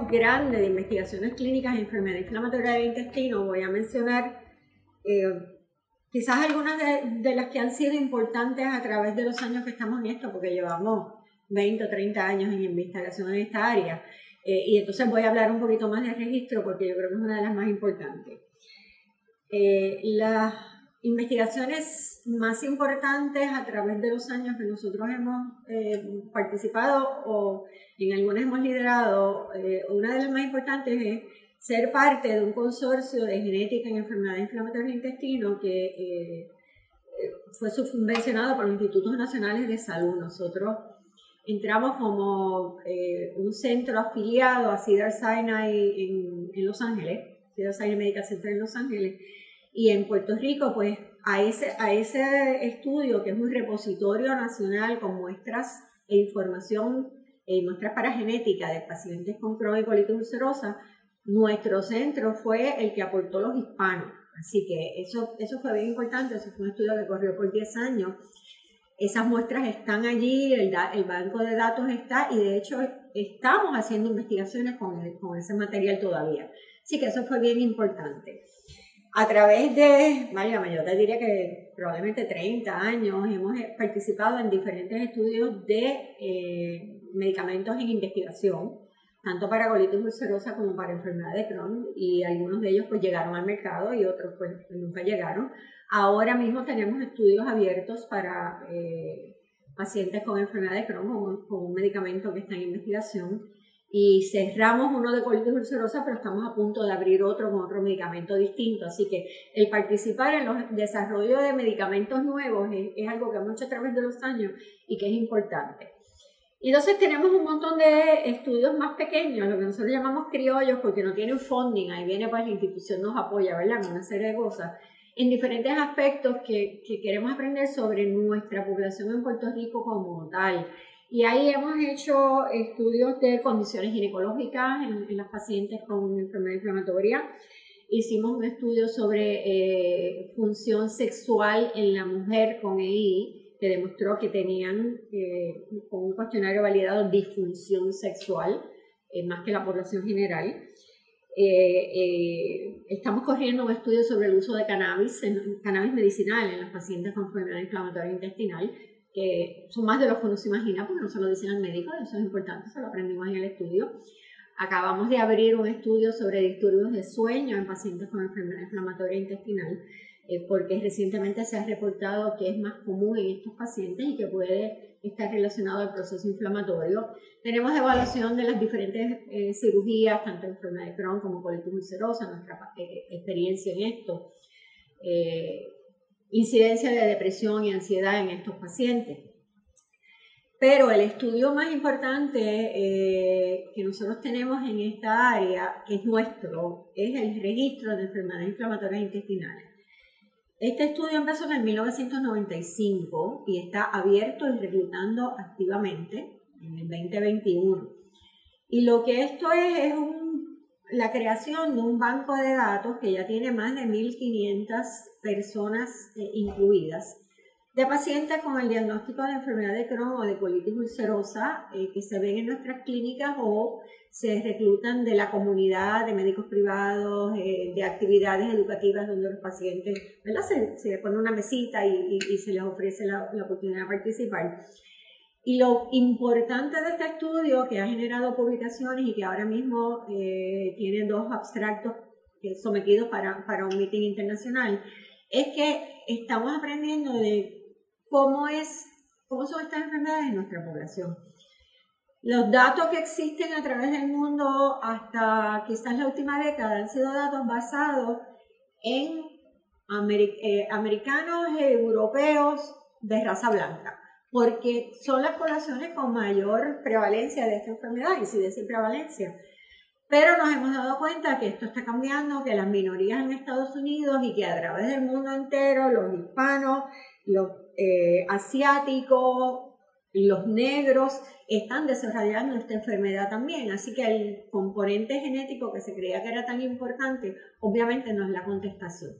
Número grande de investigaciones clínicas en enfermedad inflamatoria del intestino. Voy a mencionar eh, quizás algunas de, las que han sido importantes a través de los años que estamos en esto, porque llevamos 20 o 30 años en investigación en esta área. Eh, y entonces voy a hablar un poquito más de registro porque yo creo que es una de las más importantes. Eh, investigaciones más importantes a través de los años que nosotros hemos eh, participado o en algunas hemos liderado, una de las más importantes es ser parte de un consorcio de genética en enfermedades inflamatorias del intestino que eh, fue subvencionado por los Institutos Nacionales de Salud. Nosotros entramos como eh, un centro afiliado a Cedar Sinai en, en, Los Ángeles, Cedar Sinai Medical Center en Los Ángeles, y en Puerto Rico, pues a ese, a ese estudio que es un repositorio nacional con muestras e información, e muestras para genética de pacientes con colitis ulcerosa, nuestro centro fue el que aportó los hispanos. Así que eso, eso fue bien importante, eso fue un estudio que corrió por 10 años. Esas muestras están allí, el, el banco de datos está y de hecho estamos haciendo investigaciones con, con ese material todavía. Así que eso fue bien importante. A través de, válgame, yo te diría que probablemente 30 años hemos participado en diferentes estudios de eh, medicamentos en investigación tanto para colitis ulcerosa como para enfermedad de Crohn y algunos de ellos pues llegaron al mercado y otros pues nunca llegaron. Ahora mismo tenemos estudios abiertos para eh, pacientes con enfermedad de Crohn con, un medicamento que está en investigación y cerramos uno de colitis ulcerosa, pero estamos a punto de abrir otro con otro medicamento distinto. Así que el participar en los desarrollos de medicamentos nuevos es, es algo que hemos hecho a través de los años y que es importante. Y entonces tenemos un montón de estudios más pequeños, lo que nosotros llamamos criollos, porque no tienen funding, ahí viene pues la institución nos apoya, ¿verdad? En una serie de cosas, en diferentes aspectos que, que queremos aprender sobre nuestra población en Puerto Rico como tal. Y ahí hemos hecho estudios de condiciones ginecológicas en, en las pacientes con enfermedad inflamatoria. Hicimos un estudio sobre eh, función sexual en la mujer con EI que demostró que tenían eh, con un cuestionario validado disfunción sexual, eh, más que la población general. Eh, estamos corriendo un estudio sobre el uso de cannabis, cannabis medicinal en las pacientes con enfermedad inflamatoria intestinal, que son más de los que uno se imagina, porque no se lo dicen al médico, eso es importante, eso lo aprendimos en el estudio. Acabamos de abrir un estudio sobre disturbios de sueño en pacientes con enfermedad inflamatoria intestinal eh, porque recientemente se ha reportado que es más común en estos pacientes y que puede estar relacionado al proceso inflamatorio. Tenemos evaluación de las diferentes eh, cirugías, tanto enfermedad de Crohn como colitis ulcerosa, nuestra eh, experiencia en esto. Incidencia de depresión y ansiedad en estos pacientes. Pero el estudio más importante que nosotros tenemos en esta área, que es nuestro, es el registro de enfermedades inflamatorias intestinales. Este estudio empezó en el 1995 y está abierto y reclutando activamente en el 2021. Y lo que esto es es la creación de un banco de datos que ya tiene más de 1.500 personas eh, incluidas de pacientes con el diagnóstico de enfermedad de Crohn o de colitis ulcerosa eh, que se ven en nuestras clínicas o se reclutan de la comunidad de médicos privados, eh, de actividades educativas donde los pacientes. Se, se pone una mesita y, se les ofrece la, oportunidad de participar. Y lo importante de este estudio, que ha generado publicaciones y que ahora mismo eh, tiene dos abstractos sometidos para, para un meeting internacional, es que estamos aprendiendo de cómo, es, cómo son estas enfermedades en nuestra población. Los datos que existen a través del mundo hasta quizás la última década han sido datos basados en eh, americanos y europeos de raza blanca, porque son las poblaciones con mayor prevalencia de esta enfermedad, y si decir prevalencia. Pero nos hemos dado cuenta que esto está cambiando, que las minorías en Estados Unidos y que a través del mundo entero, los hispanos, los eh, asiáticos, los negros están desarrollando esta enfermedad también. Así que el componente genético que se creía que era tan importante, obviamente no es la contestación.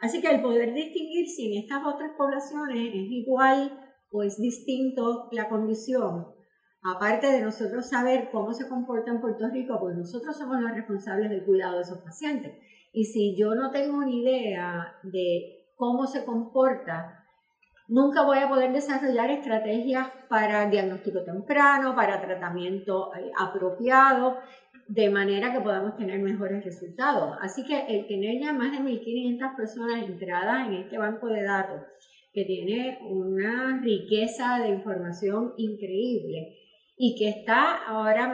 Así que el poder distinguir si en estas otras poblaciones es igual o es distinto la condición, aparte de nosotros saber cómo se comporta en Puerto Rico, pues nosotros somos los responsables del cuidado de esos pacientes. Y si yo no tengo una idea de cómo se comporta, nunca voy a poder desarrollar estrategias para diagnóstico temprano, para tratamiento eh, apropiado, de manera que podamos tener mejores resultados. Así que el tener ya más de 1.500 personas entradas en este banco de datos, que tiene una riqueza de información increíble, y que está ahora,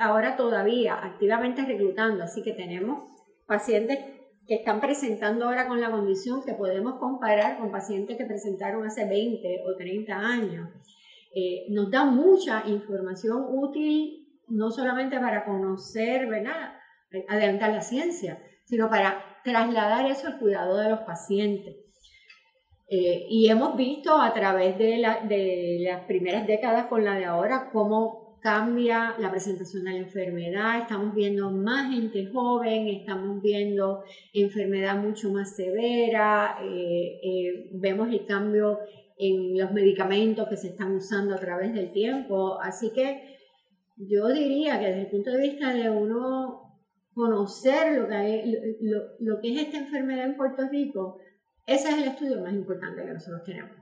ahora todavía activamente reclutando. Así que tenemos pacientes que están presentando ahora con la condición que podemos comparar con pacientes que presentaron hace 20 o 30 años. Eh, nos da mucha información útil, no solamente para conocer, ¿verdad? adelantar la ciencia, sino para trasladar eso al cuidado de los pacientes. Eh, y hemos visto a través de, las primeras décadas con la de ahora cómo cambia la presentación de la enfermedad, estamos viendo más gente joven, estamos viendo enfermedad mucho más severa, eh, eh, vemos el cambio en los medicamentos que se están usando a través del tiempo, así que yo diría que desde el punto de vista de uno conocer lo que, lo que es esta enfermedad en Puerto Rico, ese es el estudio más importante que nosotros tenemos.